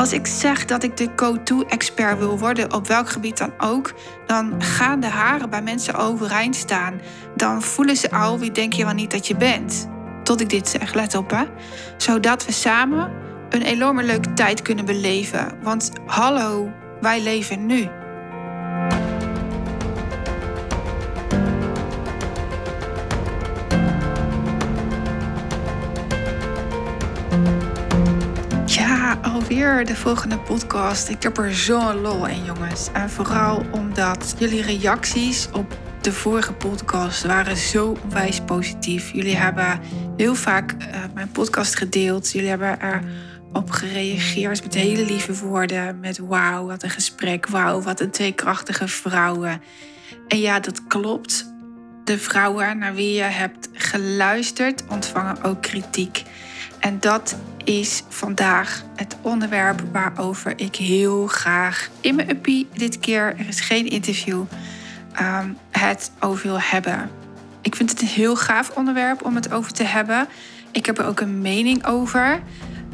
Als ik zeg dat ik de go-to-expert wil worden, op welk gebied dan ook, dan gaan de haren bij mensen overeind staan. Dan voelen ze al wie denk je wel niet dat je bent. Tot ik dit zeg, let op hè. Zodat we samen een enorme leuke tijd kunnen beleven. Want hallo, wij leven nu. Alweer de volgende podcast. Ik heb er zo'n lol in, jongens. En vooral omdat jullie reacties op de vorige podcast waren zo onwijs positief. Jullie hebben heel vaak uh, mijn podcast gedeeld. Jullie hebben erop gereageerd met hele lieve woorden. Met wauw, wat een gesprek. Wauw, wat een twee krachtige vrouwen. En ja, dat klopt. De vrouwen naar wie je hebt geluisterd ontvangen ook kritiek. En dat is vandaag het onderwerp waarover ik heel graag in mijn uppie dit keer, er is geen interview, um, het over wil hebben. Ik vind het een heel gaaf onderwerp om het over te hebben. Ik heb er ook een mening over.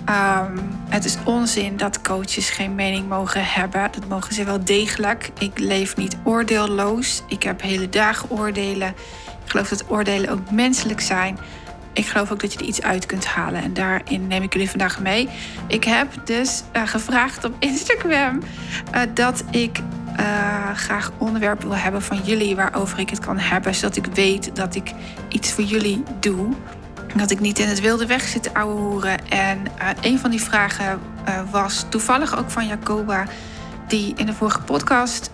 Um, het is onzin dat coaches geen mening mogen hebben. Dat mogen ze wel degelijk. Ik leef niet oordeelloos. Ik heb hele dagen oordelen. Ik geloof dat oordelen ook menselijk zijn ik geloof ook dat je er iets uit kunt halen. En daarin neem ik jullie vandaag mee. Ik heb dus uh, gevraagd op Instagram uh, dat ik uh, graag onderwerpen wil hebben van jullie waarover ik het kan hebben. Zodat ik weet dat ik iets voor jullie doe. Dat ik niet in het wilde weg zit ouwe hoeren. En een van die vragen was toevallig ook van Jacoba die in de vorige podcast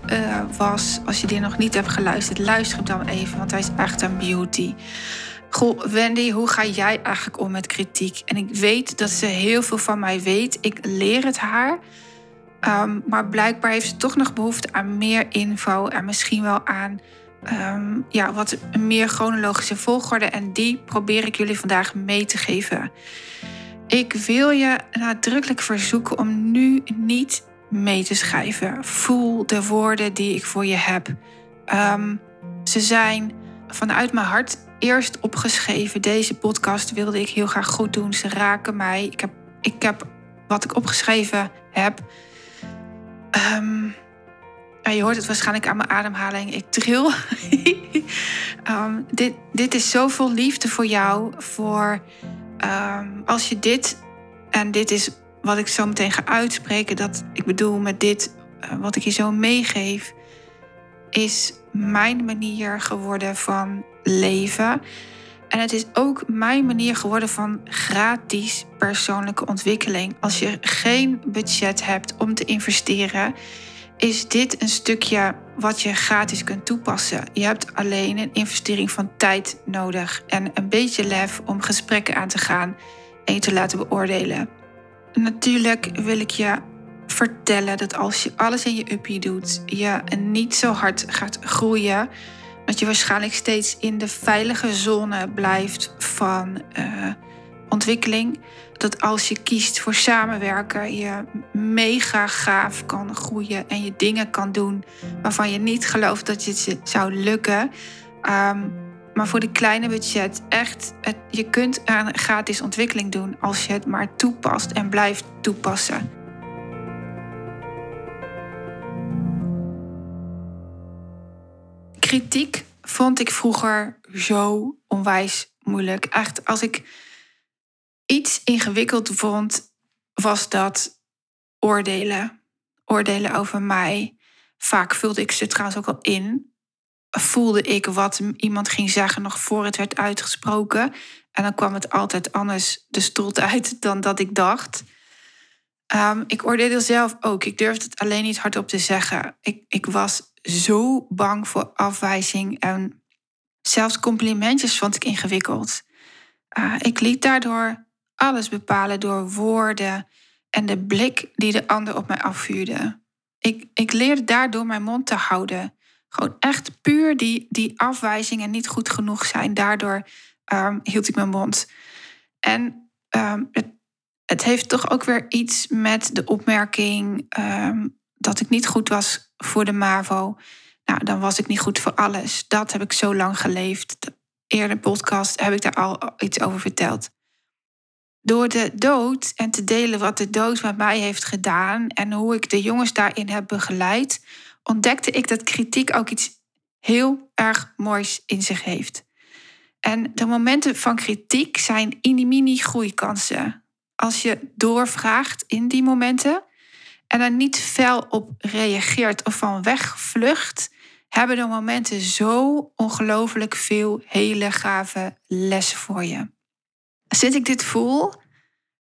was. Als je die nog niet hebt geluisterd, luister hem dan even, want hij is echt een beauty. Goh, Wendy, hoe ga jij eigenlijk om met kritiek? En ik weet dat ze heel veel van mij weet. Ik leer het haar. Um, maar blijkbaar heeft ze toch nog behoefte aan meer info en misschien wel aan um, ja, wat meer chronologische volgorde. En die probeer ik jullie vandaag mee te geven. Ik wil je nadrukkelijk verzoeken om nu niet mee te schrijven. Voel de woorden die ik voor je heb. Um, ze zijn vanuit mijn hart eerst opgeschreven. Deze podcast wilde ik heel graag goed doen. Ze raken mij. Ik heb, ik heb wat ik opgeschreven heb. Um, je hoort het waarschijnlijk aan mijn ademhaling. Ik tril. um, dit, dit is zoveel liefde voor jou. Voor um, als je dit. En dit is wat ik zo meteen ga uitspreken. Dat ik bedoel met dit. Uh, wat ik je zo meegeef. Is mijn manier geworden van leven. En het is ook mijn manier geworden van gratis persoonlijke ontwikkeling. Als je geen budget hebt om te investeren, is dit een stukje wat je gratis kunt toepassen. Je hebt alleen een investering van tijd nodig en een beetje lef om gesprekken aan te gaan en je te laten beoordelen. Natuurlijk wil ik je vertellen dat als je alles in je uppie doet, je niet zo hard gaat groeien dat je waarschijnlijk steeds in de veilige zone blijft van uh, ontwikkeling. Dat als je kiest voor samenwerken, je mega gaaf kan groeien en je dingen kan doen waarvan je niet gelooft dat het zou lukken. Um, maar voor de kleine budget, echt, je kunt een gratis ontwikkeling doen als je het maar toepast en blijft toepassen. Kritiek vond ik vroeger zo onwijs moeilijk. Echt, als ik iets ingewikkeld vond, was dat oordelen. Oordelen over mij. Vaak vulde ik ze trouwens ook al in. Voelde ik wat iemand ging zeggen nog voor het werd uitgesproken. En dan kwam het altijd anders de strot uit dan dat ik dacht. Um, ik oordeelde zelf ook. Ik durfde het alleen niet hardop te zeggen. Ik, ik was zo bang voor afwijzing en zelfs complimentjes vond ik ingewikkeld. Uh, ik liet daardoor alles bepalen door woorden en de blik die de ander op mij afvuurde. Ik, ik leerde daardoor mijn mond te houden. Gewoon echt puur die, die afwijzingen niet goed genoeg zijn. Daardoor um, hield ik mijn mond. En um, het, het heeft toch ook weer iets met de opmerking um, dat ik niet goed was voor de MAVO. Nou, dan was ik niet goed voor alles. Dat heb ik zo lang geleefd. De podcast heb ik daar al iets over verteld. Door de dood en te delen wat de dood met mij heeft gedaan en hoe ik de jongens daarin heb begeleid, ontdekte ik dat kritiek ook iets heel erg moois in zich heeft. En de momenten van kritiek zijn mini groeikansen. Als je doorvraagt in die momenten en er niet fel op reageert of van wegvlucht, hebben de momenten zo ongelooflijk veel hele gave lessen voor je. Sinds ik dit voel,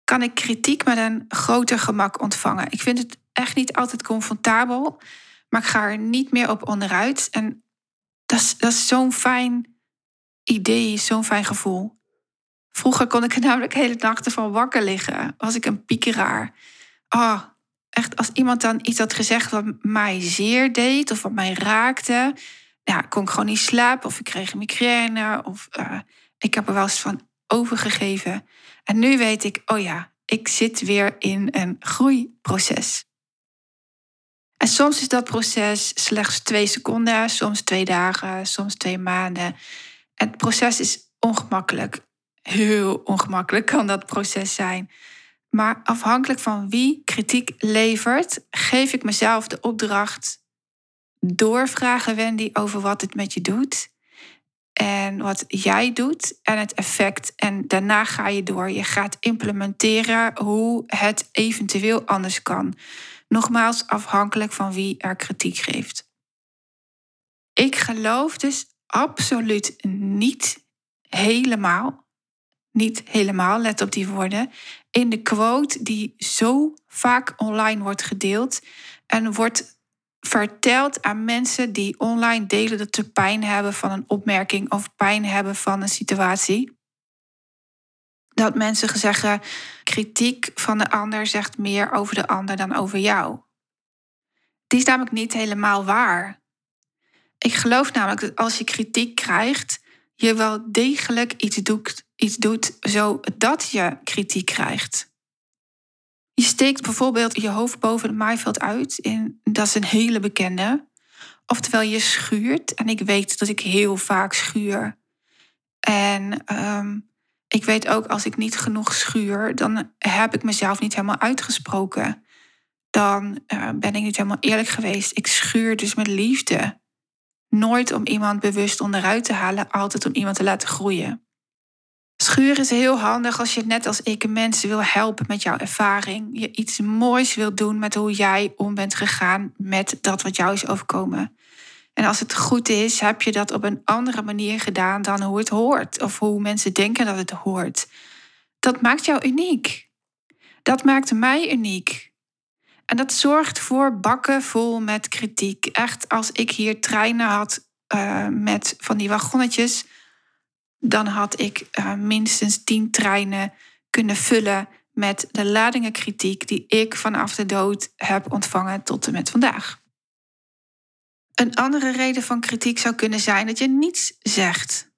kan ik kritiek met een groter gemak ontvangen. Ik vind het echt niet altijd comfortabel, maar ik ga er niet meer op onderuit. En dat is, dat is zo'n fijn idee, zo'n fijn gevoel. Vroeger kon ik er namelijk hele nachten van wakker liggen. Was ik een piekeraar. Oh, echt, als iemand dan iets had gezegd wat mij zeer deed of wat mij raakte, ja, kon ik gewoon niet slapen of ik kreeg een migraine of uh, ik heb er wel eens van overgegeven. En nu weet ik, oh ja, ik zit weer in een groeiproces. En soms is dat proces slechts twee seconden, soms twee dagen, soms twee maanden. Het proces is ongemakkelijk. Heel ongemakkelijk kan dat proces zijn. Maar afhankelijk van wie kritiek levert, geef ik mezelf de opdracht doorvragen, Wendy, over wat het met je doet. En wat jij doet en het effect. En daarna ga je door. Je gaat implementeren hoe het eventueel anders kan. Nogmaals, afhankelijk van wie er kritiek geeft. Ik geloof dus absoluut niet helemaal, niet helemaal, let op die woorden, in de quote die zo vaak online wordt gedeeld en wordt verteld aan mensen die online delen dat ze pijn hebben van een opmerking of pijn hebben van een situatie. Dat mensen zeggen, kritiek van de ander zegt meer over de ander dan over jou. Die is namelijk niet helemaal waar. Ik geloof namelijk dat als je kritiek krijgt, je wel degelijk iets doet, iets doet zodat je kritiek krijgt. Je steekt bijvoorbeeld je hoofd boven het maaiveld uit. En dat is een hele bekende. Oftewel, je schuurt. En ik weet dat ik heel vaak schuur. En ehm, ik weet ook als ik niet genoeg schuur, dan heb ik mezelf niet helemaal uitgesproken. Dan uh, ben ik niet helemaal eerlijk geweest. Ik schuur dus met liefde. Nooit om iemand bewust onderuit te halen, altijd om iemand te laten groeien. Schuur is heel handig als je net als ik mensen wil helpen met jouw ervaring. Je iets moois wilt doen met hoe jij om bent gegaan met dat wat jou is overkomen. En als het goed is, heb je dat op een andere manier gedaan dan hoe het hoort. Of hoe mensen denken dat het hoort. Dat maakt jou uniek. Dat maakt mij uniek. En dat zorgt voor bakken vol met kritiek. Echt, als ik hier treinen had uh, met van die wagonnetjes dan had ik uh, minstens tien treinen kunnen vullen met de ladingen kritiek die ik vanaf de dood heb ontvangen tot en met vandaag. Een andere reden van kritiek zou kunnen zijn dat je niets zegt.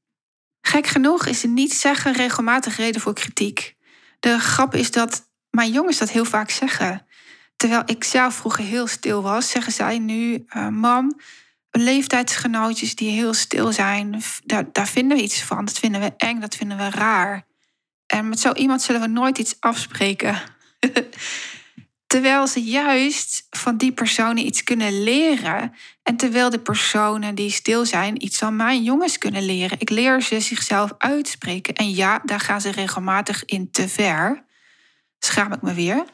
Gek genoeg is niet zeggen regelmatig reden voor kritiek. De grap is dat mijn jongens dat heel vaak zeggen. Terwijl ik zelf vroeger heel stil was, zeggen zij nu: uh, Mam, leeftijdsgenootjes die heel stil zijn, daar, daar vinden we iets van. Dat vinden we eng, dat vinden we raar. En met zo iemand zullen we nooit iets afspreken. terwijl ze juist van die personen iets kunnen leren. En terwijl de personen die stil zijn iets van mijn jongens kunnen leren. Ik leer ze zichzelf uitspreken. En ja, daar gaan ze regelmatig in te ver. Schaam ik me weer.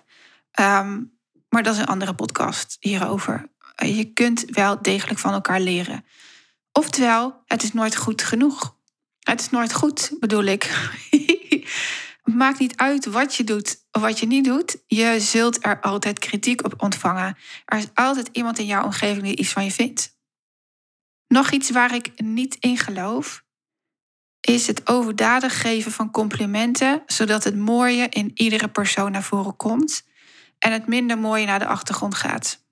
Ehm, maar dat is een andere podcast hierover. Je kunt wel degelijk van elkaar leren. Oftewel, het is nooit goed genoeg. Het is nooit goed, bedoel ik. maakt niet uit wat je doet of wat je niet doet. Je zult er altijd kritiek op ontvangen. Er is altijd iemand in jouw omgeving die iets van je vindt. Nog iets waar ik niet in geloof, is het overdadig geven van complimenten, zodat het mooie in iedere persoon naar voren komt en het minder mooie naar de achtergrond gaat.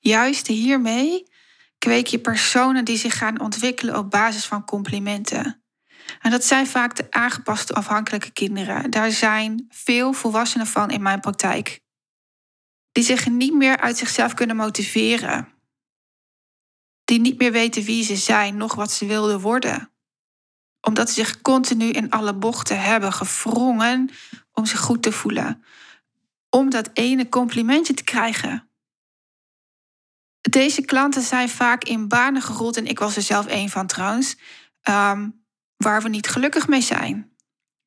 Juist hiermee kweek je personen die zich gaan ontwikkelen op basis van complimenten. En dat zijn vaak de aangepaste afhankelijke kinderen. Daar zijn veel volwassenen van in mijn praktijk. Die zich niet meer uit zichzelf kunnen motiveren. Die niet meer weten wie ze zijn, nog wat ze wilden worden. Omdat ze zich continu in alle bochten hebben gewrongen om zich goed te voelen. Om dat ene complimentje te krijgen. Deze klanten zijn vaak in banen gerold, en ik was er zelf een van trouwens, ehm, waar we niet gelukkig mee zijn.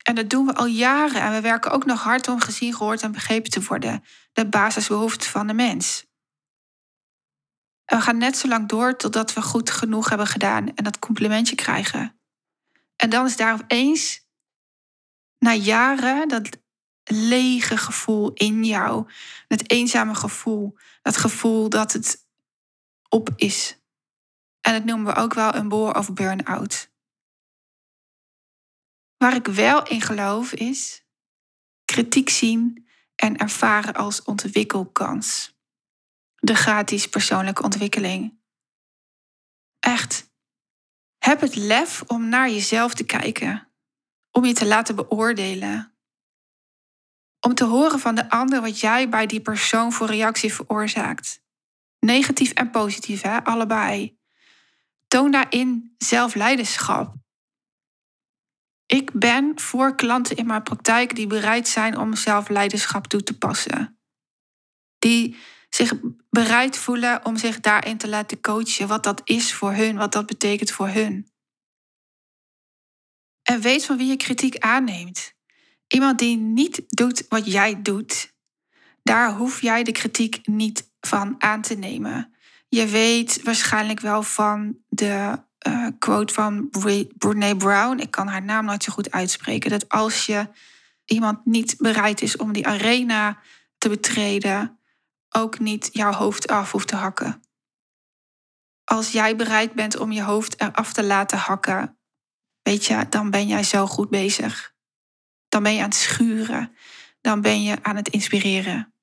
En dat doen we al jaren en we werken ook nog hard om gezien, gehoord en begrepen te worden. De basisbehoeften van de mens. En we gaan net zo lang door totdat we goed genoeg hebben gedaan en dat complimentje krijgen. En dan is daar opeens, na jaren, dat lege gevoel in jou, het eenzame gevoel, dat gevoel dat het op is. En dat noemen we ook wel een boor of burn-out. Waar ik wel in geloof is kritiek zien en ervaren als ontwikkelkans. De gratis persoonlijke ontwikkeling. Echt. Heb het lef om naar jezelf te kijken. Om je te laten beoordelen. Om te horen van de ander wat jij bij die persoon voor reactie veroorzaakt. Negatief en positief, hè? allebei. Toon daarin zelfleiderschap. Ik ben voor klanten in mijn praktijk die bereid zijn om zelfleiderschap toe te passen. Die zich bereid voelen om zich daarin te laten coachen, wat dat is voor hun, wat dat betekent voor hun. En weet van wie je kritiek aanneemt. Iemand die niet doet wat jij doet, daar hoef jij de kritiek niet van aan te nemen. Je weet waarschijnlijk wel van de uh, quote van Brene Brown. Ik kan haar naam nooit zo goed uitspreken. Dat als je iemand niet bereid is om die arena te betreden, ook niet jouw hoofd af hoeft te hakken. Als jij bereid bent om je hoofd eraf te laten hakken, weet je, dan ben jij zo goed bezig. Dan ben je aan het schuren. Dan ben je aan het inspireren.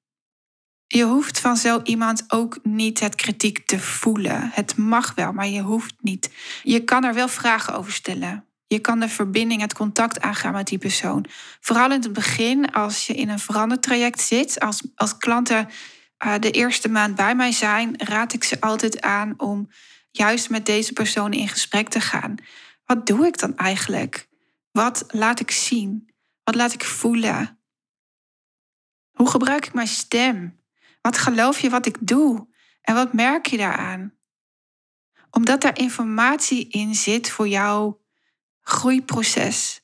Je hoeft van zo iemand ook niet het kritiek te voelen. Het mag wel, maar je hoeft niet. Je kan er wel vragen over stellen. Je kan de verbinding, het contact aangaan met die persoon. Vooral in het begin, als je in een verandertraject zit, als, als klanten uh, de eerste maand bij mij zijn, raad ik ze altijd aan om juist met deze persoon in gesprek te gaan. Wat doe ik dan eigenlijk? Wat laat ik zien? Wat laat ik voelen? Hoe gebruik ik mijn stem? Wat geloof je wat ik doe? En wat merk je daaraan? Omdat daar informatie in zit voor jouw groeiproces.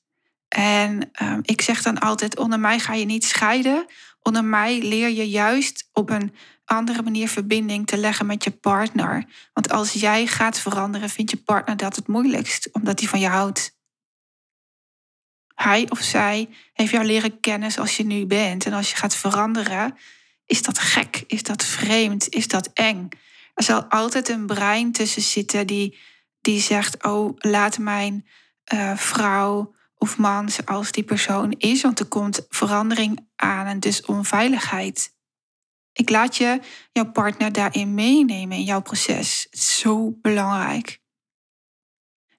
En um, ik zeg dan altijd: onder mij ga je niet scheiden. Onder mij leer je juist op een andere manier verbinding te leggen met je partner. Want als jij gaat veranderen, vindt je partner dat het moeilijkst, omdat hij van je houdt. Hij of zij heeft jou leren kennen zoals je nu bent. En als je gaat veranderen, is dat gek? Is dat vreemd? Is dat eng? Er zal altijd een brein tussen zitten die, die zegt: Oh, laat mijn uh, vrouw of man zoals die persoon is, want er komt verandering aan en dus onveiligheid. Ik laat je jouw partner daarin meenemen in jouw proces. Zo belangrijk.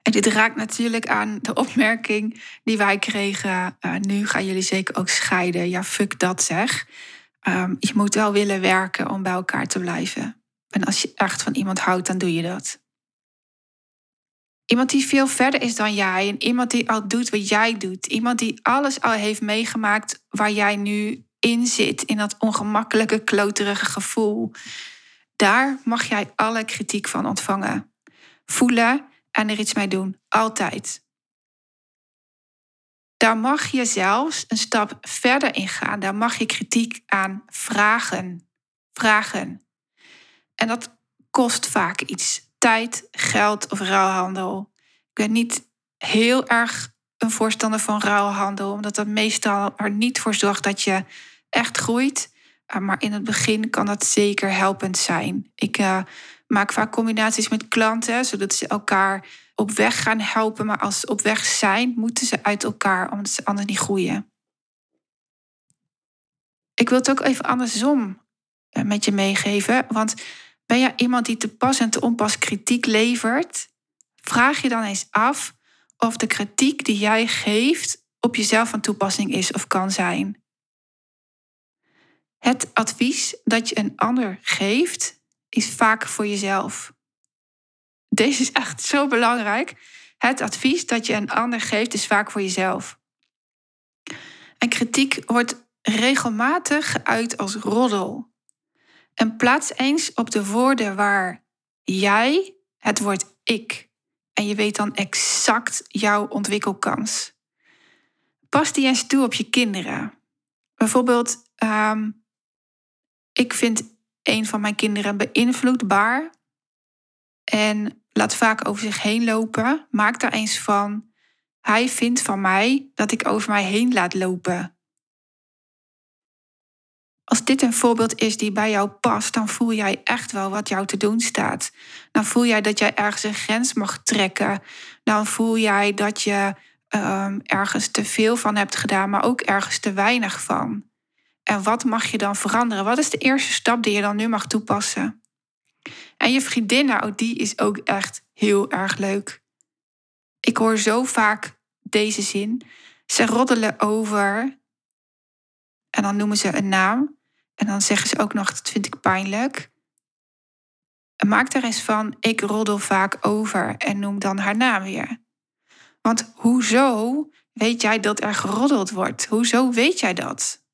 En dit raakt natuurlijk aan de opmerking die wij kregen. Uh, nu gaan jullie zeker ook scheiden. Ja, fuck dat zeg. Um, je moet wel willen werken om bij elkaar te blijven. En als je echt van iemand houdt, dan doe je dat. Iemand die veel verder is dan jij en iemand die al doet wat jij doet. Iemand die alles al heeft meegemaakt waar jij nu in zit, in dat ongemakkelijke, kloterige gevoel. Daar mag jij alle kritiek van ontvangen. Voelen en er iets mee doen. Altijd. Daar mag je zelfs een stap verder in gaan. Daar mag je kritiek aan vragen. Vragen. En dat kost vaak iets. Tijd, geld of ruilhandel. Ik ben niet heel erg een voorstander van ruilhandel, omdat dat meestal er niet voor zorgt dat je echt groeit. Eh, maar in het begin kan dat zeker helpend zijn. Ik uh, maak vaak combinaties met klanten, zodat ze elkaar op weg gaan helpen. Maar als ze op weg zijn, moeten ze uit elkaar, omdat ze anders niet groeien. Ik wil het ook even andersom eh, met je meegeven. Want ben jij iemand die te pas en te onpas kritiek levert? Vraag je dan eens af of de kritiek die jij geeft op jezelf van toepassing is of kan zijn. Het advies dat je een ander geeft, is vaak voor jezelf. Deze is echt zo belangrijk. Het advies dat je een ander geeft is vaak voor jezelf. En kritiek wordt regelmatig geuit als roddel. En plaats eens op de woorden waar jij het woord ik. En je weet dan exact jouw ontwikkelkans. Pas die eens toe op je kinderen. Bijvoorbeeld, ehm, ik vind een van mijn kinderen beïnvloedbaar en laat vaak over zich heen lopen. Maak daar eens van. Hij vindt van mij dat ik over mij heen laat lopen. Als dit een voorbeeld is die bij jou past, dan voel jij echt wel wat jou te doen staat. Dan voel jij dat jij ergens een grens mag trekken. Dan voel jij dat je um, ergens te veel van hebt gedaan, maar ook ergens te weinig van. En wat mag je dan veranderen? Wat is de eerste stap die je dan nu mag toepassen? En je vriendin, nou, die is ook echt heel erg leuk. Ik hoor zo vaak deze zin. Ze roddelen over. En dan noemen ze een naam. En dan zeggen ze ook nog, dat vind ik pijnlijk. Maak er eens van, ik roddel vaak over en noem dan haar naam weer. Want hoezo weet jij dat er geroddeld wordt? Hoezo weet jij dat?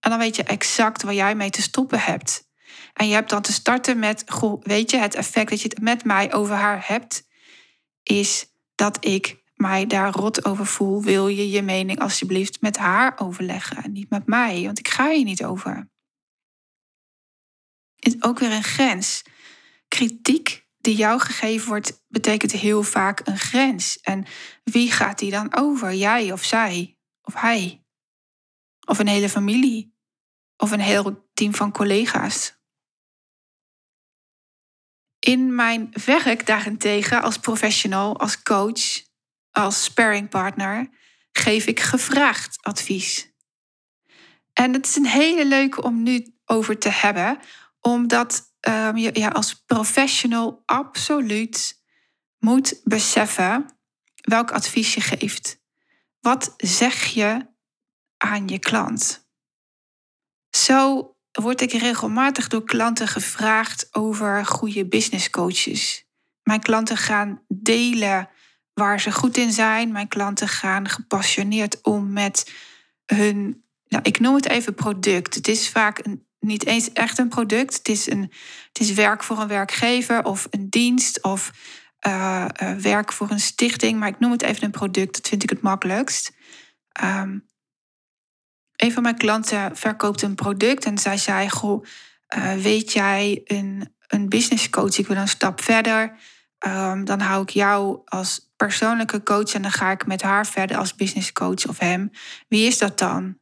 En dan weet je exact waar jij mee te stoppen hebt. En je hebt dan te starten met, goh, weet je, het effect dat je het met mij over haar hebt, is dat ik mij daar rot over voel. Wil je je mening alsjeblieft met haar overleggen en niet met mij, want ik ga hier niet over. Is ook weer een grens. Kritiek die jou gegeven wordt, betekent heel vaak een grens. En wie gaat die dan over? Jij of zij? Of hij? Of een hele familie? Of een heel team van collega's? In mijn werk daarentegen als professional, als coach, als sparringpartner, geef ik gevraagd advies. En het is een hele leuke om nu over te hebben, omdat um, je ja, als professional absoluut moet beseffen welk advies je geeft. Wat zeg je aan je klant? Zo word ik regelmatig door klanten gevraagd over goede business coaches. Mijn klanten gaan delen waar ze goed in zijn. Mijn klanten gaan gepassioneerd om met hun, nou, ik noem het even product. Het is vaak niet eens echt een product. Het is, een, het is werk voor een werkgever of een dienst of uh, uh, werk voor een stichting. Maar ik noem het even een product. Dat vind ik het makkelijkst. Um, een van mijn klanten verkoopt een product en zij zei: Goh, uh, weet jij een, een business coach? Ik wil een stap verder. Um, dan hou ik jou als persoonlijke coach en dan ga ik met haar verder als business coach of hem. Wie is dat dan?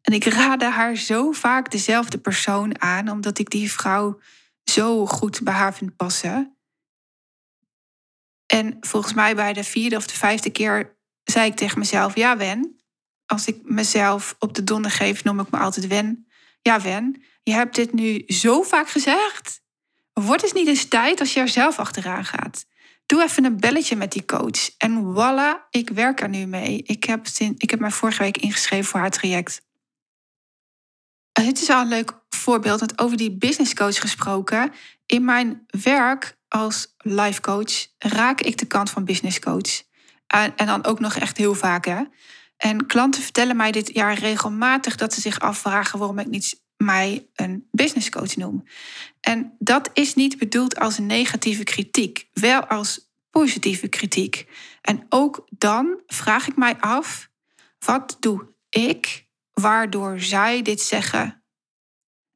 En ik raadde haar zo vaak dezelfde persoon aan, omdat ik die vrouw zo goed bij haar vind passen. En volgens mij bij de vierde of de vijfde keer zei ik tegen mezelf: Ja, Wen, als ik mezelf op de donder geef, noem ik me altijd Wen. Ja, Wen, je hebt dit nu zo vaak gezegd. Wordt het niet eens tijd als je er zelf achteraan gaat? Doe even een belletje met die coach. En voilà, ik werk er nu mee. Ik heb, ik heb mij vorige week ingeschreven voor haar traject. Het is al een leuk voorbeeld, want over die business coach gesproken. In mijn werk als life coach raak ik de kant van business coach. En, en dan ook nog echt heel vaak. Hè? En klanten vertellen mij dit jaar regelmatig dat ze zich afvragen waarom ik niet mij een business coach noem. En dat is niet bedoeld als een negatieve kritiek, wel als positieve kritiek. En ook dan vraag ik mij af, wat doe ik waardoor zij dit zeggen?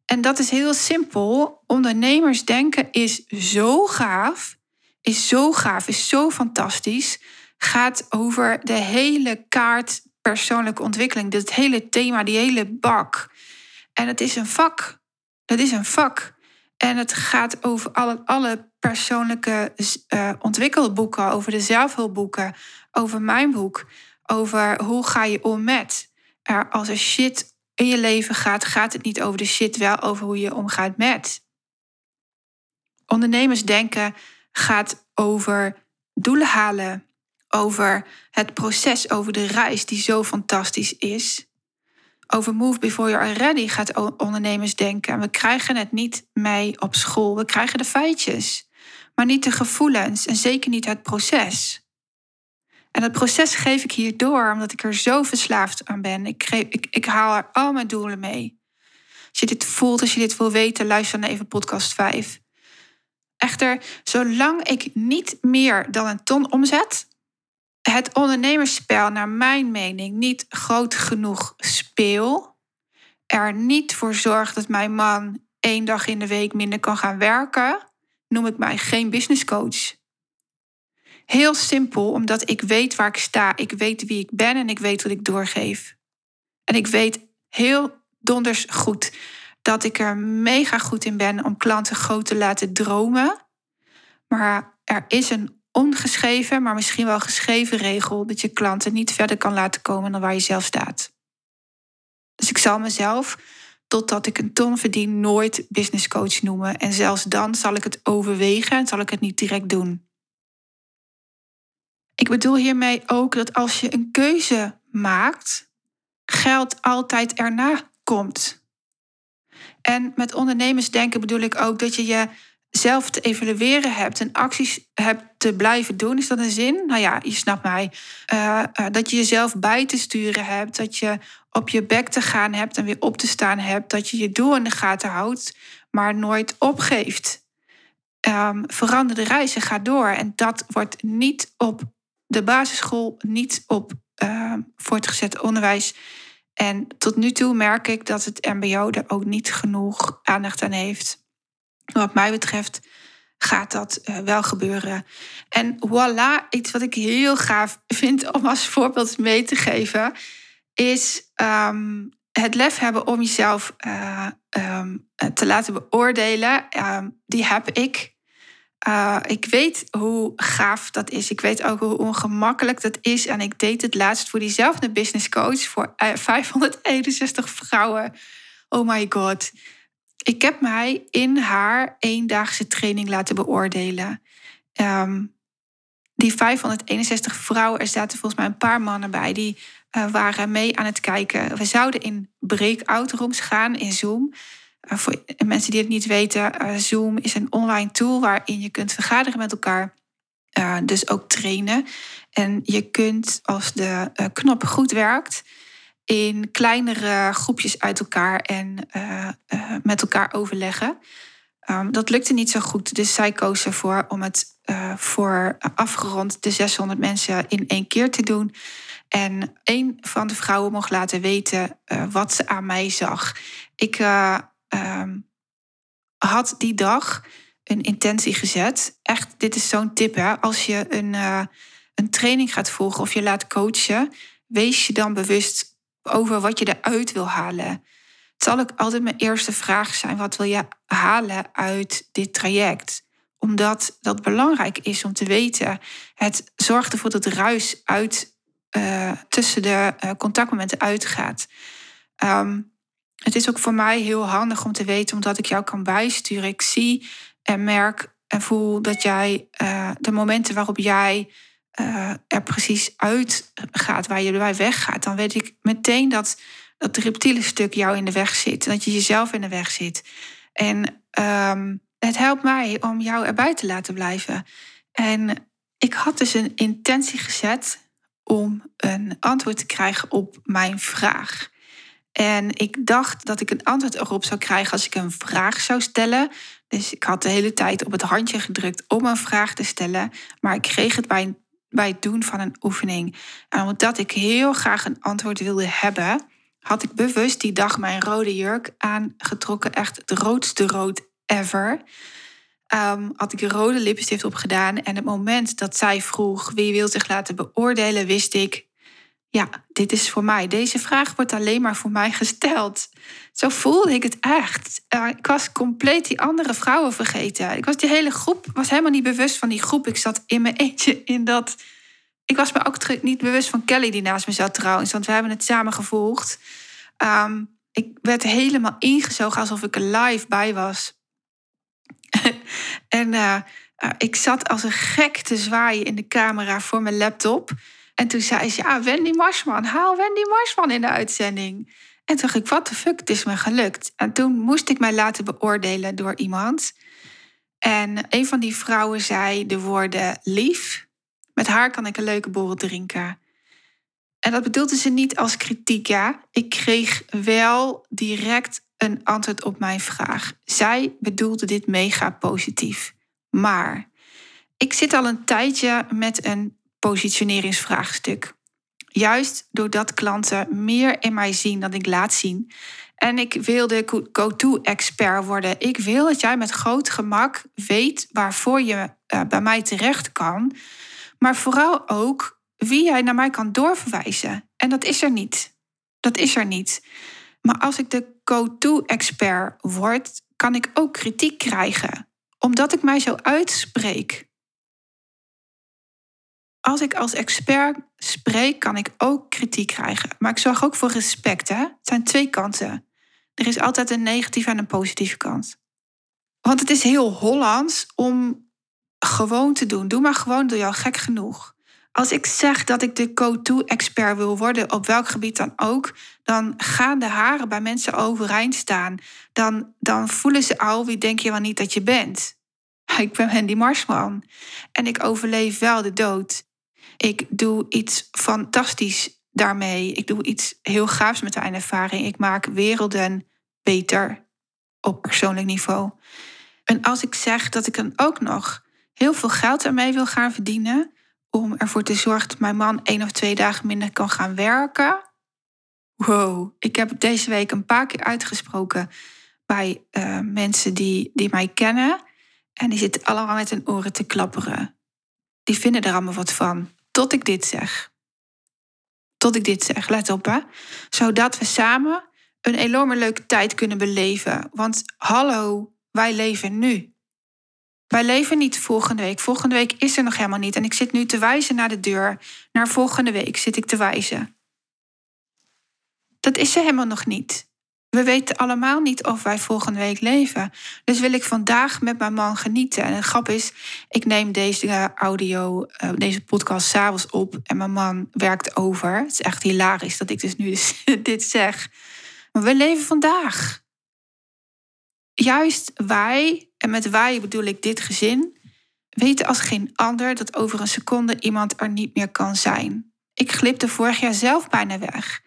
En dat is heel simpel. Ondernemers denken is zo gaaf, is zo gaaf, is zo fantastisch. Gaat over de hele kaart persoonlijke ontwikkeling. Dit hele thema, die hele bak. En het is een vak. Het is een vak. En het gaat over alle, alle persoonlijke uh, ontwikkelboeken, over de zelfhulpboeken, over mijn boek, over hoe ga je om met. Er, als er shit in je leven gaat, gaat het niet over de shit, wel over hoe je omgaat met. Ondernemers denken gaat over doelen halen, over het proces, over de reis die zo fantastisch is. Over Move Before You Are Ready gaat ondernemers denken. En we krijgen het niet mee op school. We krijgen de feitjes. maar niet de gevoelens en zeker niet het proces. En het proces geef ik hier door omdat ik er zo verslaafd aan ben. Ik, geef, ik, ik haal er al mijn doelen mee. Als je dit voelt, als je dit wil weten, luister dan even podcast 5. Echter, zolang ik niet meer dan een ton omzet, het ondernemersspel naar mijn mening niet groot genoeg speel, er niet voor zorg dat mijn man één dag in de week minder kan gaan werken, noem ik mij geen business coach. Heel simpel, omdat ik weet waar ik sta, ik weet wie ik ben en ik weet wat ik doorgeef. En ik weet heel donders goed dat ik er mega goed in ben om klanten groot te laten dromen. Maar er is een ongeschreven, maar misschien wel geschreven regel dat je klanten niet verder kan laten komen dan waar je zelf staat. Dus ik zal mezelf, totdat ik een ton verdien, nooit business coach noemen. En zelfs dan zal ik het overwegen en zal ik het niet direct doen. Ik bedoel hiermee ook dat als je een keuze maakt, geld altijd erna komt. En met ondernemersdenken bedoel ik ook dat je je zelf te evalueren hebt en acties hebt te blijven doen. Is dat een zin? Nou ja, je snapt mij. Uh, uh, dat je jezelf bij te sturen hebt. Dat je op je bek te gaan hebt en weer op te staan hebt. Dat je je doel in de gaten houdt, maar nooit opgeeft. Um, verander de reizen, ga door. En dat wordt niet op de basisschool, niet op uh, voortgezet onderwijs. En tot nu toe merk ik dat het MBO er ook niet genoeg aandacht aan heeft. Wat mij betreft gaat dat uh, wel gebeuren. En voilà, iets wat ik heel gaaf vind om als voorbeeld mee te geven, is um, het lef hebben om jezelf uh, um, te laten beoordelen. Um, die heb ik. Uh, ik weet hoe gaaf dat is. Ik weet ook hoe ongemakkelijk dat is. En ik deed het laatst voor diezelfde business coach voor 561 vrouwen. Oh my god. Ik heb mij in haar eendaagse training laten beoordelen. Um, die 561 vrouwen, er zaten volgens mij een paar mannen bij, die uh, waren mee aan het kijken. We zouden in breakout rooms gaan in Zoom. Uh, voor mensen die het niet weten, uh, Zoom is een online tool waarin je kunt vergaderen met elkaar. dus ook trainen. En je kunt, als de knop goed werkt, in kleinere groepjes uit elkaar en uh, uh, met elkaar overleggen. Um, dat lukte niet zo goed, dus zij koos ervoor om het uh, voor afgerond de 600 mensen in één keer te doen. En een van de vrouwen mocht laten weten wat ze aan mij zag. Ik um, had die dag een intentie gezet. Echt, dit is zo'n tip hè. Als je een, een training gaat volgen of je laat coachen, wees je dan bewust over wat je eruit wil halen. Het zal ook altijd mijn eerste vraag zijn: wat wil je halen uit dit traject? Omdat dat belangrijk is om te weten. Het zorgt ervoor dat de ruis uit, uh, tussen de uh, contactmomenten uitgaat. Um, het is ook voor mij heel handig om te weten, omdat ik jou kan bijsturen. Ik zie en merk en voel dat jij uh, de momenten waarop jij uh, er precies uit gaat, waar je erbij weggaat, dan weet ik meteen dat dat reptiele stuk jou in de weg zit. Dat je jezelf in de weg zit. En um, het helpt mij om jou erbij te laten blijven. En ik had dus een intentie gezet om een antwoord te krijgen op mijn vraag. En ik dacht dat ik een antwoord erop zou krijgen als ik een vraag zou stellen. Dus ik had de hele tijd op het handje gedrukt om een vraag te stellen. Maar ik kreeg het bij een bij het doen van een oefening. En omdat ik heel graag een antwoord wilde hebben, had ik bewust die dag mijn rode jurk aangetrokken. Echt het roodste rood ever. Um, had ik rode lipstift op gedaan. En het moment dat zij vroeg wie wil zich laten beoordelen, wist ik, ja, dit is voor mij. Deze vraag wordt alleen maar voor mij gesteld. Zo voelde ik het echt. Uh, ik was compleet die andere vrouwen vergeten. Ik was die hele groep, was helemaal niet bewust van die groep. Ik zat in mijn eentje in dat. Ik was me ook niet bewust van Kelly die naast me zat trouwens, want we hebben het samen gevolgd. Um, ik werd helemaal ingezogen alsof ik er live bij was. en uh, uh, ik zat als een gek te zwaaien in de camera voor mijn laptop. En toen zei ze, ja, Wendy Marsman, haal Wendy Marsman in de uitzending. En toen dacht ik, wat de fuck, het is me gelukt. En toen moest ik mij laten beoordelen door iemand. En een van die vrouwen zei de woorden lief. Met haar kan ik een leuke borrel drinken. En dat bedoelde ze niet als kritiek, ja. Ik kreeg wel direct een antwoord op mijn vraag. Zij bedoelde dit mega positief. Maar ik zit al een tijdje met een positioneringsvraagstuk. Juist doordat klanten meer in mij zien dan ik laat zien. En ik wil de go-to-expert worden. Ik wil dat jij met groot gemak weet waarvoor je uh, bij mij terecht kan. Maar vooral ook wie jij naar mij kan doorverwijzen. En dat is er niet. Dat is er niet. Maar als ik de go-to-expert word, kan ik ook kritiek krijgen. Omdat ik mij zo uitspreek. Als ik als expert spreek, kan ik ook kritiek krijgen. Maar ik zorg ook voor respect. Hè? Het zijn twee kanten. Er is altijd een negatieve en een positieve kant. Want het is heel Hollands om gewoon te doen. Doe maar gewoon, doe jou gek genoeg. Als ik zeg dat ik de go-to-expert wil worden, op welk gebied dan ook, dan gaan de haren bij mensen overeind staan. Dan, dan voelen ze al, wie denk je wel niet dat je bent? Ik ben Handy Marsman en ik overleef wel de dood. Ik doe iets fantastisch daarmee. Ik doe iets heel gaafs met mijn ervaring. Ik maak werelden beter op persoonlijk niveau. En als ik zeg dat ik dan ook nog heel veel geld ermee wil gaan verdienen, om ervoor te zorgen dat mijn man één of twee dagen minder kan gaan werken. Wow, ik heb deze week een paar keer uitgesproken bij uh, mensen die, die mij kennen. En die zitten allemaal met hun oren te klapperen. Die vinden er allemaal wat van. Tot ik dit zeg. Tot ik dit zeg, let op hè. Zodat we samen een enorme leuke tijd kunnen beleven. Want hallo, wij leven nu. Wij leven niet volgende week. Volgende week is er nog helemaal niet. En ik zit nu te wijzen naar de deur. Naar volgende week zit ik te wijzen. Dat is er helemaal nog niet. We weten allemaal niet of wij volgende week leven. Dus wil ik vandaag met mijn man genieten. En het grap is, ik neem deze audio, eh, deze podcast s'avonds op. En mijn man werkt over. Het is echt hilarisch dat ik dus nu dit zeg. Maar we leven vandaag. Juist wij, en met wij bedoel ik dit gezin, weten als geen ander dat over een seconde iemand er niet meer kan zijn. Ik glipte vorig jaar zelf bijna weg.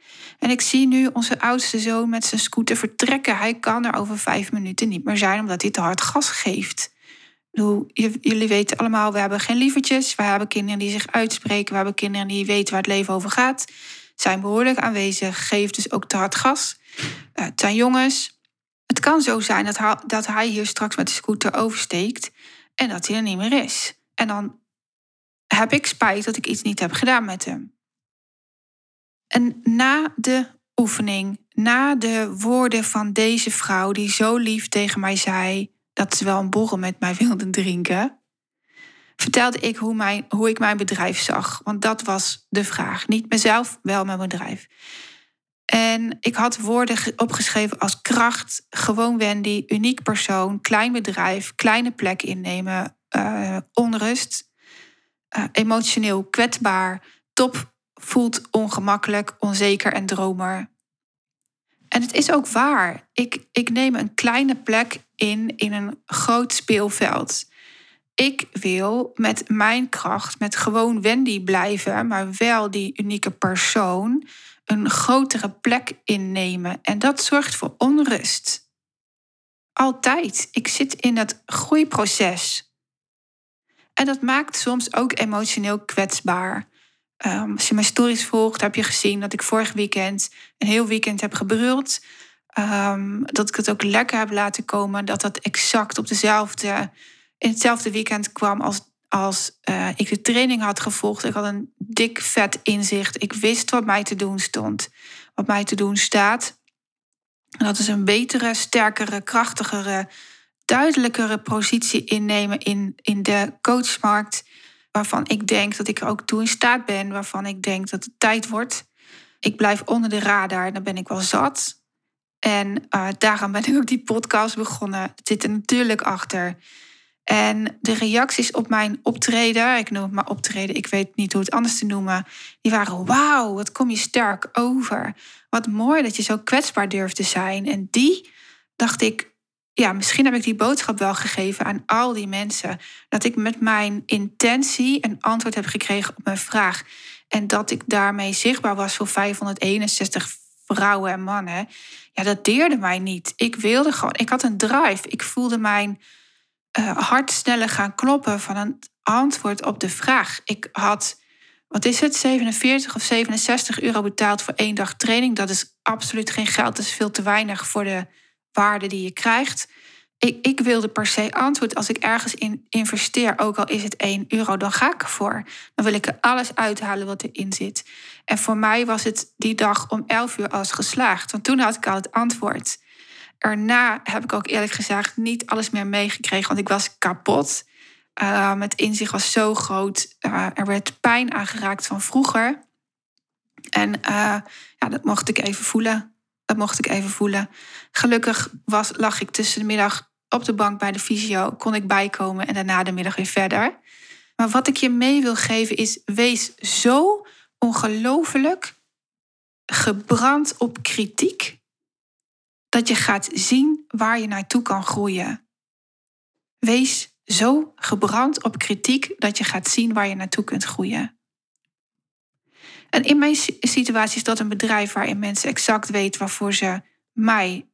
En ik zie nu onze oudste zoon met zijn scooter vertrekken. Hij kan er over vijf minuten niet meer zijn omdat hij te hard gas geeft. Jullie weten allemaal, we hebben geen lievertjes. We hebben kinderen die zich uitspreken. We hebben kinderen die weten waar het leven over gaat. Zijn behoorlijk aanwezig, geeft dus ook te hard gas. Uh, het zijn jongens. Het kan zo zijn dat dat hij hier straks met de scooter oversteekt en dat hij er niet meer is. En dan heb ik spijt dat ik iets niet heb gedaan met hem. En na de oefening, na de woorden van deze vrouw die zo lief tegen mij zei dat ze wel een borrel met mij wilde drinken, vertelde ik hoe, mijn, hoe ik mijn bedrijf zag. Want dat was de vraag. Niet mezelf, wel mijn bedrijf. En ik had woorden opgeschreven als kracht, gewoon Wendy, uniek persoon, klein bedrijf, kleine plek innemen, uh, onrust, uh, emotioneel kwetsbaar, top voelt ongemakkelijk, onzeker en dromer. En het is ook waar. Ik, ik neem een kleine plek in in een groot speelveld. Ik wil met mijn kracht, met gewoon Wendy blijven, maar wel die unieke persoon, een grotere plek innemen. En dat zorgt voor onrust. Altijd. Ik zit in dat groeiproces. En dat maakt soms ook emotioneel kwetsbaar. Um, als je mijn stories volgt, heb je gezien dat ik vorig weekend een heel weekend heb gebruld. Um, dat ik het ook lekker heb laten komen. Dat dat exact op dezelfde, in hetzelfde weekend kwam als, als uh, ik de training had gevolgd. Ik had een dik vet inzicht. Ik wist wat mij te doen stond. Wat mij te doen staat. En dat is een betere, sterkere, krachtigere, duidelijkere positie innemen in, in de coachmarkt waarvan ik denk dat ik er ook toe in staat ben, waarvan ik denk dat het tijd wordt. Ik blijf onder de radar, dan ben ik wel zat. En uh, daarom ben ik ook die podcast begonnen. Het zit er natuurlijk achter. En de reacties op mijn optreden, ik noem het maar optreden, ik weet niet hoe het anders te noemen, die waren: wauw, wat kom je sterk over. Wat mooi dat je zo kwetsbaar durft te zijn. En die dacht ik, ja, misschien heb ik die boodschap wel gegeven aan al die mensen. Dat ik met mijn intentie een antwoord heb gekregen op mijn vraag. En dat ik daarmee zichtbaar was voor 561 vrouwen en mannen. Ja, dat deerde mij niet. Ik wilde gewoon, ik had een drive. Ik voelde mijn uh, hart sneller gaan kloppen van een antwoord op de vraag. Ik had, wat is het, 47 of 67 euro betaald voor één dag training. Dat is absoluut geen geld. Dat is veel te weinig voor de waarde die je krijgt. Ik, ik wilde per se antwoord. Als ik ergens in investeer, ook al is het 1 euro, dan ga ik ervoor. Dan wil ik er alles uithalen wat erin zit. En voor mij was het die dag om 11 uur als geslaagd. Want toen had ik al het antwoord. Daarna heb ik ook eerlijk gezegd niet alles meer meegekregen, want ik was kapot. Uh, het inzicht was zo groot. Uh, er werd pijn aangeraakt van vroeger. En uh, ja, dat mocht ik even voelen. Dat mocht ik even voelen. Gelukkig was, lag ik tussen de middag op de bank bij de fysio. Kon ik bijkomen en daarna de middag weer verder. Maar wat ik je mee wil geven is: wees zo ongelooflijk gebrand op kritiek. Dat je gaat zien waar je naartoe kan groeien. Wees zo gebrand op kritiek dat je gaat zien waar je naartoe kunt groeien. En in mijn situatie is dat een bedrijf waarin mensen exact weten waarvoor ze mij,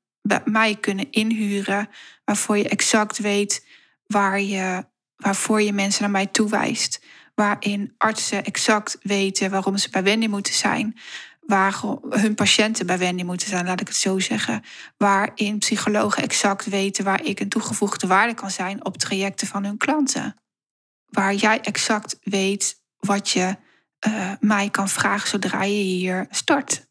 mij kunnen inhuren. Waarvoor je exact weet waar je, waarvoor je mensen naar mij toewijst. Waarin artsen exact weten waarom ze bij Wendy moeten zijn. Waar hun patiënten bij Wendy moeten zijn, laat ik het zo zeggen. Waarin psychologen exact weten waar ik een toegevoegde waarde kan zijn op trajecten van hun klanten. Waar jij exact weet wat je uh, mij kan vragen zodra je hier start.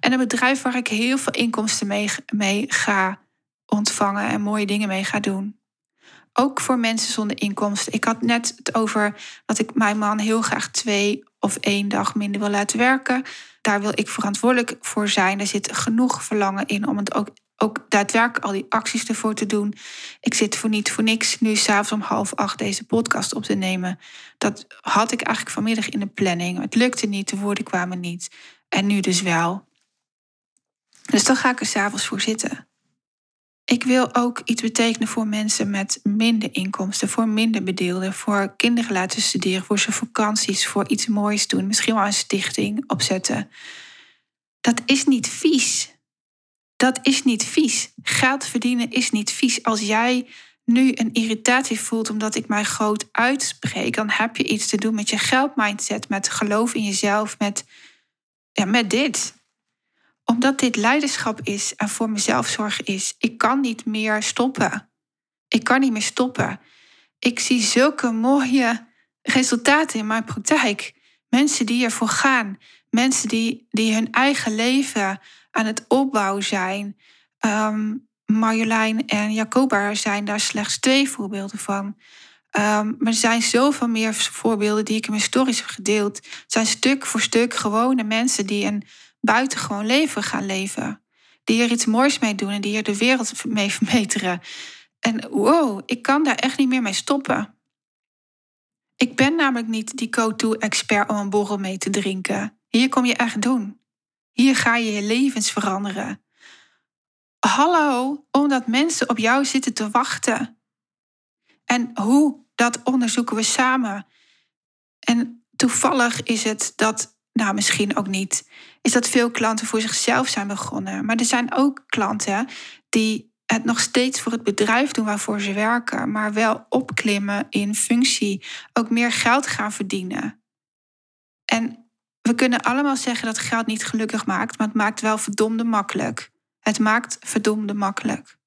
En een bedrijf waar ik heel veel inkomsten mee, mee ga ontvangen en mooie dingen mee ga doen. Ook voor mensen zonder inkomsten. Ik had net het over dat ik mijn man heel graag twee of één dag minder wil laten werken. Daar wil ik verantwoordelijk voor zijn. Er zit genoeg verlangen in om het ook ook daadwerkelijk al die acties ervoor te doen. Ik zit voor niet voor niks nu s'avonds om half acht deze podcast op te nemen. Dat had ik eigenlijk vanmiddag in de planning. Het lukte niet, de woorden kwamen niet. En nu dus wel. Dus dan ga ik er s'avonds voor zitten. Ik wil ook iets betekenen voor mensen met minder inkomsten, voor minder bedeelden, voor kinderen laten studeren, voor zijn vakanties, voor iets moois doen, misschien wel een stichting opzetten. Dat is niet vies dat is niet vies. Geld verdienen is niet vies. Als jij nu een irritatie voelt omdat ik mij groot uitspreek, dan heb je iets te doen met je geldmindset, met geloof in jezelf, met, ja, met dit. Omdat dit leiderschap is en voor mezelf zorgen is. Ik kan niet meer stoppen. Ik kan niet meer stoppen. Ik zie zulke mooie resultaten in mijn praktijk. Mensen die ervoor gaan. Mensen die, die hun eigen leven aan het opbouwen zijn. Um, Marjolein en Jacoba zijn daar slechts twee voorbeelden van. Um, maar er zijn zoveel meer voorbeelden die ik in mijn stories heb gedeeld. Het zijn stuk voor stuk gewone mensen die een buitengewoon leven gaan leven. Die er iets moois mee doen en die er de wereld mee verbeteren. En wow, ik kan daar echt niet meer mee stoppen. Ik ben namelijk niet die go-to-expert om een borrel mee te drinken. Hier kom je echt doen. Hier ga je je levens veranderen. Hallo, omdat mensen op jou zitten te wachten. En hoe, dat onderzoeken we samen. En toevallig is het dat, nou misschien ook niet, is dat veel klanten voor zichzelf zijn begonnen. Maar er zijn ook klanten die het nog steeds voor het bedrijf doen waarvoor ze werken, maar wel opklimmen in functie, ook meer geld gaan verdienen. En we kunnen allemaal zeggen dat geld niet gelukkig maakt, maar het maakt wel verdomde makkelijk. Het maakt verdomde makkelijk.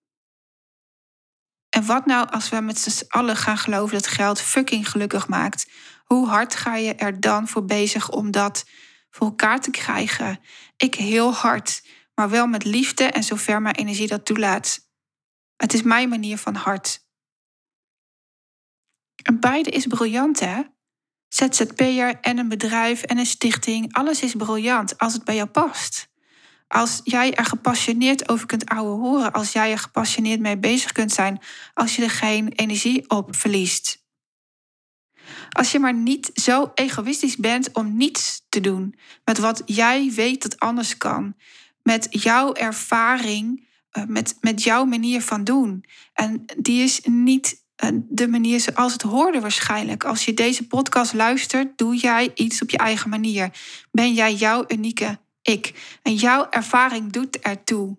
En wat nou als we met z'n allen gaan geloven dat geld fucking gelukkig maakt? Hoe hard ga je er dan voor bezig om dat voor elkaar te krijgen? Ik heel hard, maar wel met liefde en zover mijn energie dat toelaat. Het is mijn manier van hard. En beide is briljant, hè? ZZP'er en een bedrijf en een stichting. Alles is briljant als het bij jou past. Als jij er gepassioneerd over kunt ouwe horen, als jij er gepassioneerd mee bezig kunt zijn, als je er geen energie op verliest. Als je maar niet zo egoïstisch bent om niets te doen met wat jij weet dat anders kan, met jouw ervaring met, met jouw manier van doen. En die is niet de manier zoals het hoorde waarschijnlijk. Als je deze podcast luistert, doe jij iets op je eigen manier. Ben jij jouw unieke ik. En jouw ervaring doet ertoe.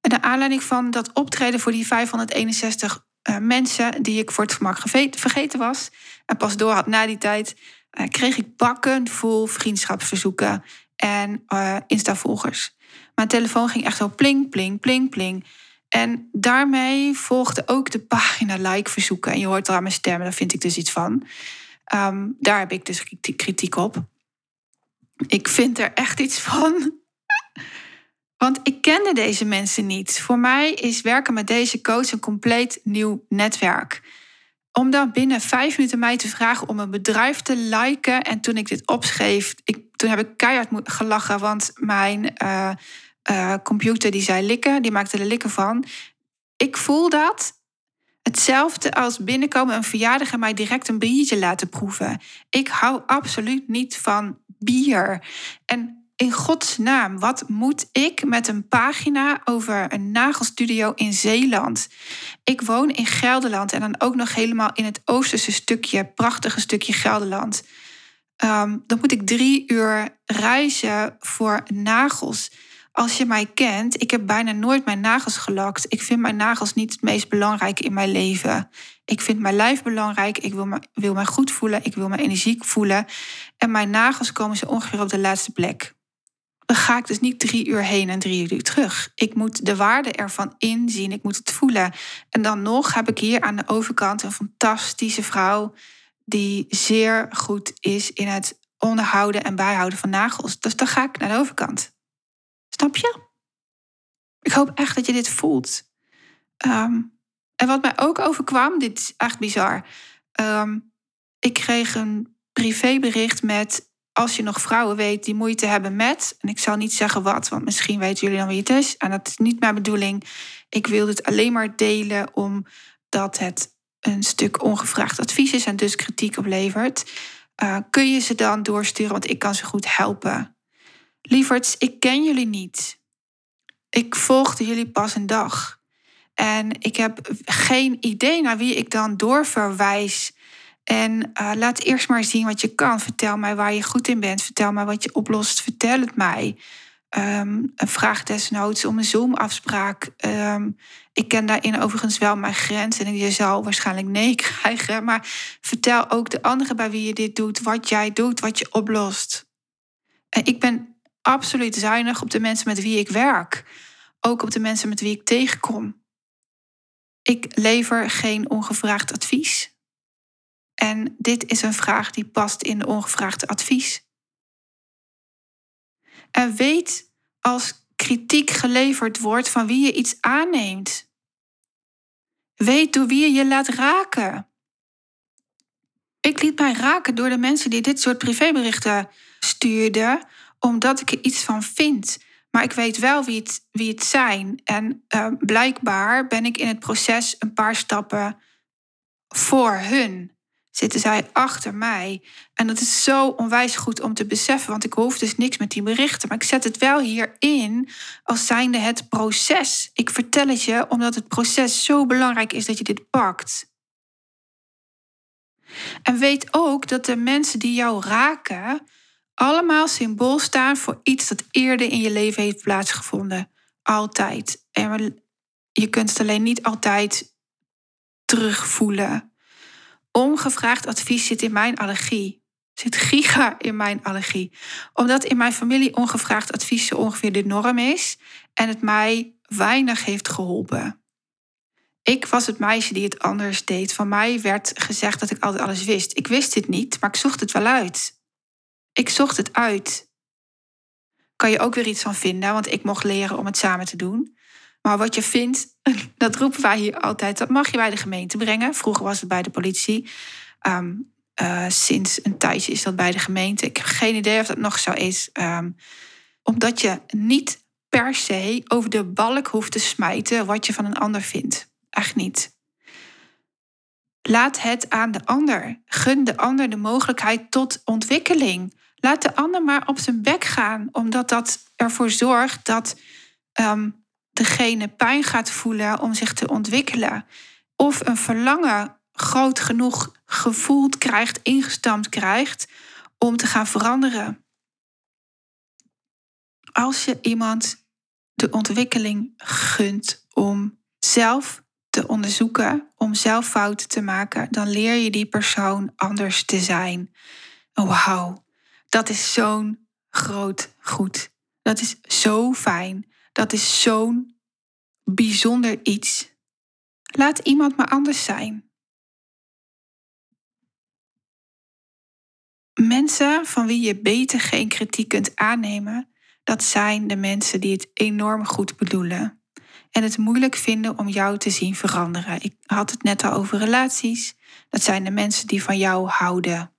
En de aanleiding van dat optreden voor die 561 uh, eh, mensen die ik voor het gemak vergeten was en pas door had na die tijd, uh, kreeg ik bakken vol vriendschapsverzoeken en uh, Insta-volgers. Mijn telefoon ging echt zo pling, pling, pling, pling. En daarmee volgde ook de pagina like verzoeken. En je hoort er aan mijn stem, daar vind ik dus iets van. Um, daar heb ik dus kritiek op. Ik vind er echt iets van. Want ik kende deze mensen niet. Voor mij is werken met deze coach een compleet nieuw netwerk. Om dan binnen vijf minuten mij te vragen om een bedrijf te liken. En toen ik dit opschreef, ik, toen heb ik keihard gelachen. Want mijn uh, uh, computer die zei likken, die maakte er likken van. Ik voel dat hetzelfde als binnenkomen een verjaardag en mij direct een biertje laten proeven. Ik hou absoluut niet van bier. En in Gods naam, wat moet ik met een pagina over een nagelstudio in Zeeland? Ik woon in Gelderland en dan ook nog helemaal in het oosterse stukje, prachtige stukje Gelderland. Um, dan moet ik drie uur reizen voor nagels. Als je mij kent, ik heb bijna nooit mijn nagels gelakt. Ik vind mijn nagels niet het meest belangrijke in mijn leven. Ik vind mijn lijf belangrijk. Ik wil, me, wil mij goed voelen. Ik wil me energiek voelen. En mijn nagels komen zo ongeveer op de laatste plek. Dan ga ik dus niet drie uur heen en drie uur terug. Ik moet de waarde ervan inzien. Ik moet het voelen. En dan nog heb ik hier aan de overkant een fantastische vrouw. die zeer goed is in het onderhouden en bijhouden van nagels. Dus dan ga ik naar de overkant. Snap je? Ik hoop echt dat je dit voelt. Ehm, en wat mij ook overkwam, dit is echt bizar. Ehm, ik kreeg een privébericht met als je nog vrouwen weet die moeite hebben met, en ik zal niet zeggen wat, want misschien weten jullie dan wie het is, en dat is niet mijn bedoeling. Ik wil dit alleen maar delen omdat het een stuk ongevraagd advies is en dus kritiek oplevert. Uh, kun je ze dan doorsturen, want ik kan ze goed helpen. Lieverds, ik ken jullie niet. Ik volgde jullie pas een dag. En ik heb geen idee naar wie ik dan doorverwijs. En uh, laat eerst maar zien wat je kan. Vertel mij waar je goed in bent. Vertel mij wat je oplost. Vertel het mij. Um, vraag desnoods om een Zoom-afspraak. Um, ik ken daarin overigens wel mijn grens en je zal waarschijnlijk nee krijgen. Maar vertel ook de anderen bij wie je dit doet, wat jij doet, wat je oplost. En ik ben absoluut zuinig op de mensen met wie ik werk. Ook op de mensen met wie ik tegenkom. Ik lever geen ongevraagd advies. En dit is een vraag die past in de advies. En weet als kritiek geleverd wordt van wie je iets aanneemt. Weet door wie je je laat raken. Ik liet mij raken door de mensen die dit soort privéberichten stuurden, omdat ik er iets van vind. Maar ik weet wel wie het, wie het zijn. En uh, blijkbaar ben ik in het proces een paar stappen voor hun. Zitten zij achter mij. En dat is zo onwijs goed om te beseffen, want ik hoef dus niks met die berichten. Maar ik zet het wel hierin als zijnde het proces. Ik vertel het je omdat het proces zo belangrijk is dat je dit pakt. En weet ook dat de mensen die jou raken, allemaal symbool staan voor iets dat eerder in je leven heeft plaatsgevonden. Altijd. En je kunt het alleen niet altijd terugvoelen. Ongevraagd advies zit in mijn allergie. Zit giga in mijn allergie. Omdat in mijn familie ongevraagd advies zo ongeveer de norm is en het mij weinig heeft geholpen. Ik was het meisje die het anders deed. Van mij werd gezegd dat ik altijd alles wist. Ik wist dit niet, maar ik zocht het wel uit. Ik zocht het uit. Kan je ook weer iets van vinden, want ik mocht leren om het samen te doen. Maar wat je vindt, dat roepen wij hier altijd, dat mag je bij de gemeente brengen. Vroeger was het bij de politie. Ehm, eh, sinds een tijdje is dat bij de gemeente. Ik heb geen idee of dat nog zo is. Ehm, omdat je niet per se over de balk hoeft te smijten wat je van een ander vindt. Echt niet. Laat het aan de ander. Gun de ander de mogelijkheid tot ontwikkeling. Laat de ander maar op zijn bek gaan, omdat dat ervoor zorgt dat ehm, degene pijn gaat voelen om zich te ontwikkelen. Of een verlangen groot genoeg gevoeld krijgt, ingestampt krijgt om te gaan veranderen. Als je iemand de ontwikkeling gunt om zelf te onderzoeken, om zelf fouten te maken, dan leer je die persoon anders te zijn. Wauw, dat is zo'n groot goed. Dat is zo fijn. Dat is zo'n bijzonder iets. Laat iemand maar anders zijn. Mensen van wie je beter geen kritiek kunt aannemen, dat zijn de mensen die het enorm goed bedoelen en het moeilijk vinden om jou te zien veranderen. Ik had het net al over relaties. Dat zijn de mensen die van jou houden.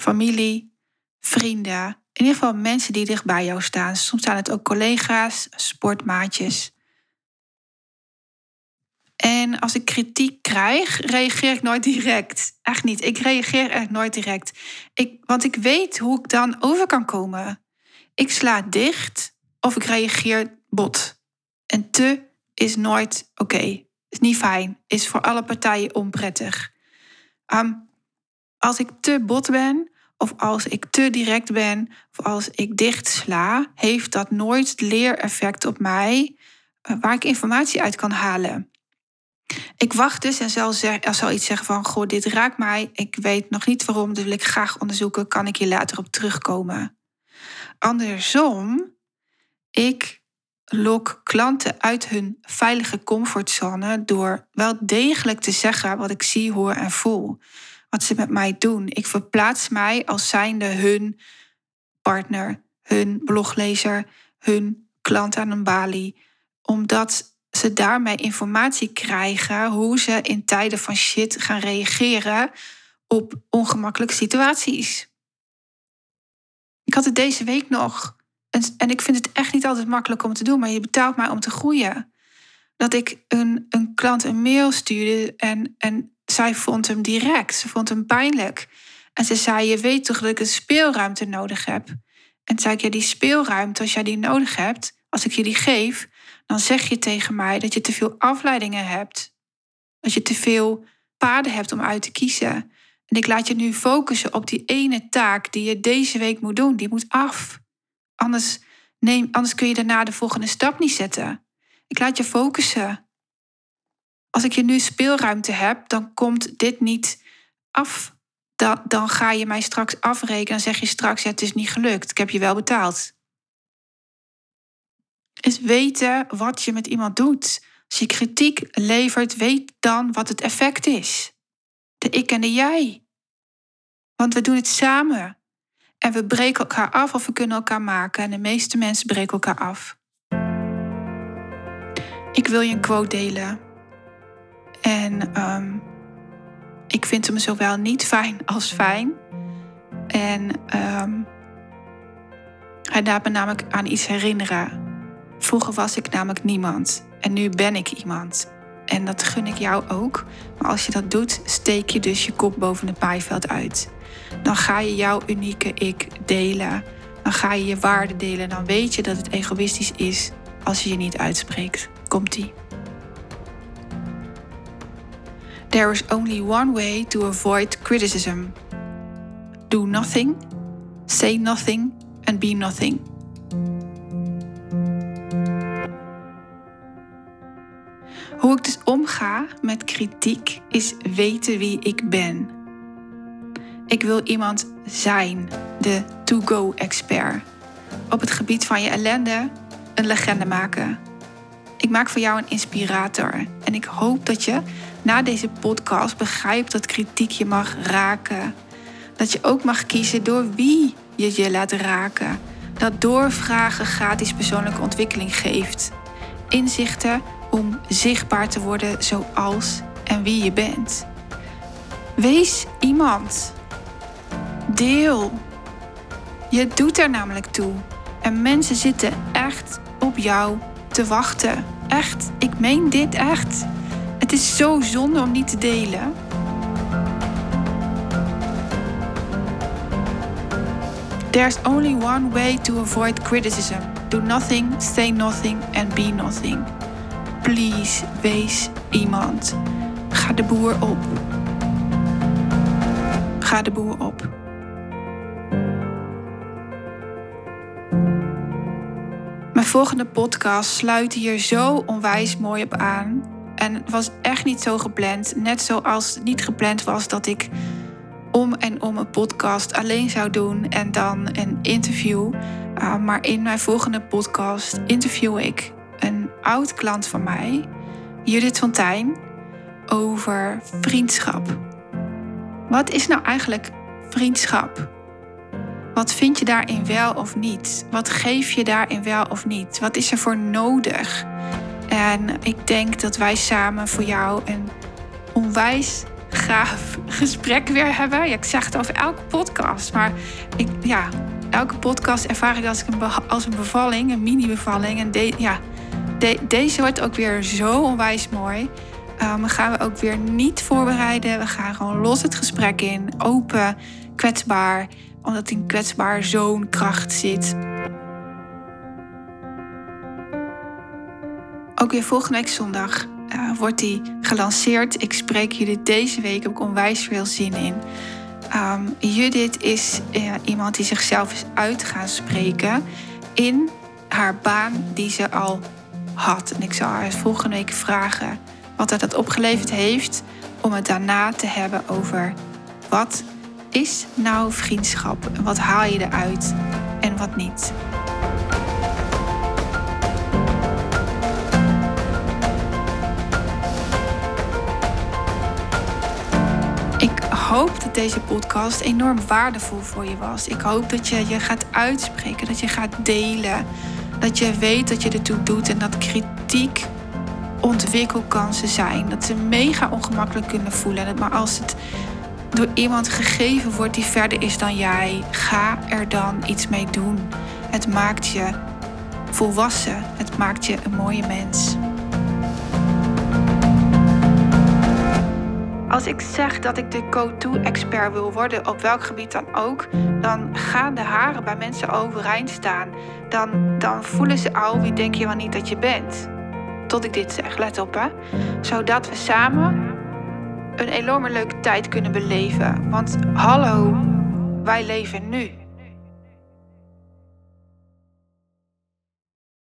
Familie, vrienden, in ieder geval mensen die dicht bij jou staan. Soms zijn het ook collega's, sportmaatjes. En als ik kritiek krijg, reageer ik nooit direct. Echt niet. Ik reageer echt nooit direct. Ik, want ik weet hoe ik dan over kan komen. Ik sla dicht of ik reageer bot. En te is nooit oké. Is niet fijn. Is voor alle partijen onprettig. Ehm, als ik te bot ben, of als ik te direct ben, of als ik dicht sla, heeft dat nooit leereffect op mij eh, waar ik informatie uit kan halen. Ik wacht dus en zal, zal iets zeggen van: Goh, dit raakt mij. Ik weet nog niet waarom, dus wil ik graag onderzoeken. Kan ik hier later op terugkomen? Andersom, ik lok klanten uit hun veilige comfortzone door wel degelijk te zeggen wat ik zie, hoor en voel. Wat ze met mij doen. Ik verplaats mij als zijnde hun partner, hun bloglezer, hun klant aan een balie. Omdat ze daarmee informatie krijgen hoe ze in tijden van shit gaan reageren op ongemakkelijke situaties. Ik had het deze week nog. En, ik vind het echt niet altijd makkelijk om te doen, maar je betaalt mij om te groeien. Dat ik een, een klant een mail stuurde en, en zij vond hem direct. Ze vond hem pijnlijk. En ze zei: Je weet toch dat ik een speelruimte nodig heb? En zei ik: die speelruimte, als jij die nodig hebt, als ik je die geef, dan zeg je tegen mij dat je te veel afleidingen hebt. Dat je te veel paden hebt om uit te kiezen. En ik laat je nu focussen op die ene taak die je deze week moet doen. Die moet af. Anders, neem, anders kun je daarna de volgende stap niet zetten. Ik laat je focussen. Als ik je nu speelruimte heb, dan komt dit niet af. Dan, dan ga je mij straks afrekenen. Dan zeg je straks, het is niet gelukt. Ik heb je wel betaald. Is weten wat je met iemand doet. Als je kritiek levert, weet dan wat het effect is. De ik en de jij. Want we doen het samen. En we breken elkaar af of we kunnen elkaar maken. En de meeste mensen breken elkaar af. Ik wil je een quote delen. En um, ik vind hem zowel niet fijn als fijn. En um, hij laat me namelijk aan iets herinneren. Vroeger was ik namelijk niemand. En nu ben ik iemand. En dat gun ik jou ook. Maar als je dat doet, steek je dus je kop boven het paaiveld uit dan ga je jouw unieke ik delen. Dan ga je je waarde delen. Dan weet je dat het egoïstisch is als je je niet uitspreekt. Komt-ie. There is only one way to avoid criticism. Do nothing, say nothing and be nothing. Hoe ik dus omga met kritiek is weten wie ik ben. Ik wil iemand zijn, de to-go-expert. Op het gebied van je ellende een legende maken. Ik maak voor jou een inspirator. En ik hoop dat je na deze podcast begrijpt dat kritiek je mag raken. Dat je ook mag kiezen door wie je je laat raken. Dat doorvragen gratis persoonlijke ontwikkeling geeft. Inzichten om zichtbaar te worden zoals en wie je bent. Wees iemand. Deel. Je doet er namelijk toe. En mensen zitten echt op jou te wachten. Echt, ik meen dit echt. Het is zo zonde om niet te delen. There's only one way to avoid criticism. Do nothing, say nothing and be nothing. Please, wees iemand. Ga de boer op. Ga de boer op. Mijn volgende podcast sluit hier zo onwijs mooi op aan. En het was echt niet zo gepland. Net zoals het niet gepland was dat ik om en om een podcast alleen zou doen en dan een interview. Uh, maar in mijn volgende podcast interview ik een oud klant van mij, Judith Fontijn, over vriendschap. Wat is nou eigenlijk vriendschap? Wat vind je daarin wel of niet? Wat geef je daarin wel of niet? Wat is er voor nodig? En ik denk dat wij samen voor jou een onwijs gaaf gesprek weer hebben. Ja, ik zeg het over elke podcast, maar ik, ja, elke podcast ervaar ik als, een, als een bevalling, een mini-bevalling. En ja, deze wordt ook weer zo onwijs mooi. Um, gaan we ook weer niet voorbereiden. We gaan gewoon los het gesprek in. Open, kwetsbaar. Omdat in kwetsbaar zo'n kracht zit. Ook weer volgende week zondag uh, wordt die gelanceerd. Ik spreek jullie deze week ook onwijs veel zin in. Um, Judith is uh, iemand die zichzelf is uit gaan spreken in haar baan die ze al had. En ik zal haar volgende week vragen wat er dat opgeleverd heeft om het daarna te hebben over wat is nou vriendschap? Wat haal je eruit en wat niet? Deze podcast enorm waardevol voor je was. Ik hoop dat je je gaat uitspreken, dat je gaat delen. Dat je weet dat je ertoe doet en dat kritiek ontwikkelkansen zijn. Dat ze mega ongemakkelijk kunnen voelen. Maar als het door iemand gegeven wordt die verder is dan jij, ga er dan iets mee doen. Het maakt je volwassen. Het maakt je een mooie mens. Als ik zeg dat ik de go-to-expert wil worden, op welk gebied dan ook, dan gaan de haren bij mensen overeind staan. Dan, dan voelen ze al, wie denk je wel niet dat je bent? Tot ik dit zeg, let op hè. Zodat we samen een enorme leuke tijd kunnen beleven. Want hallo, wij leven nu.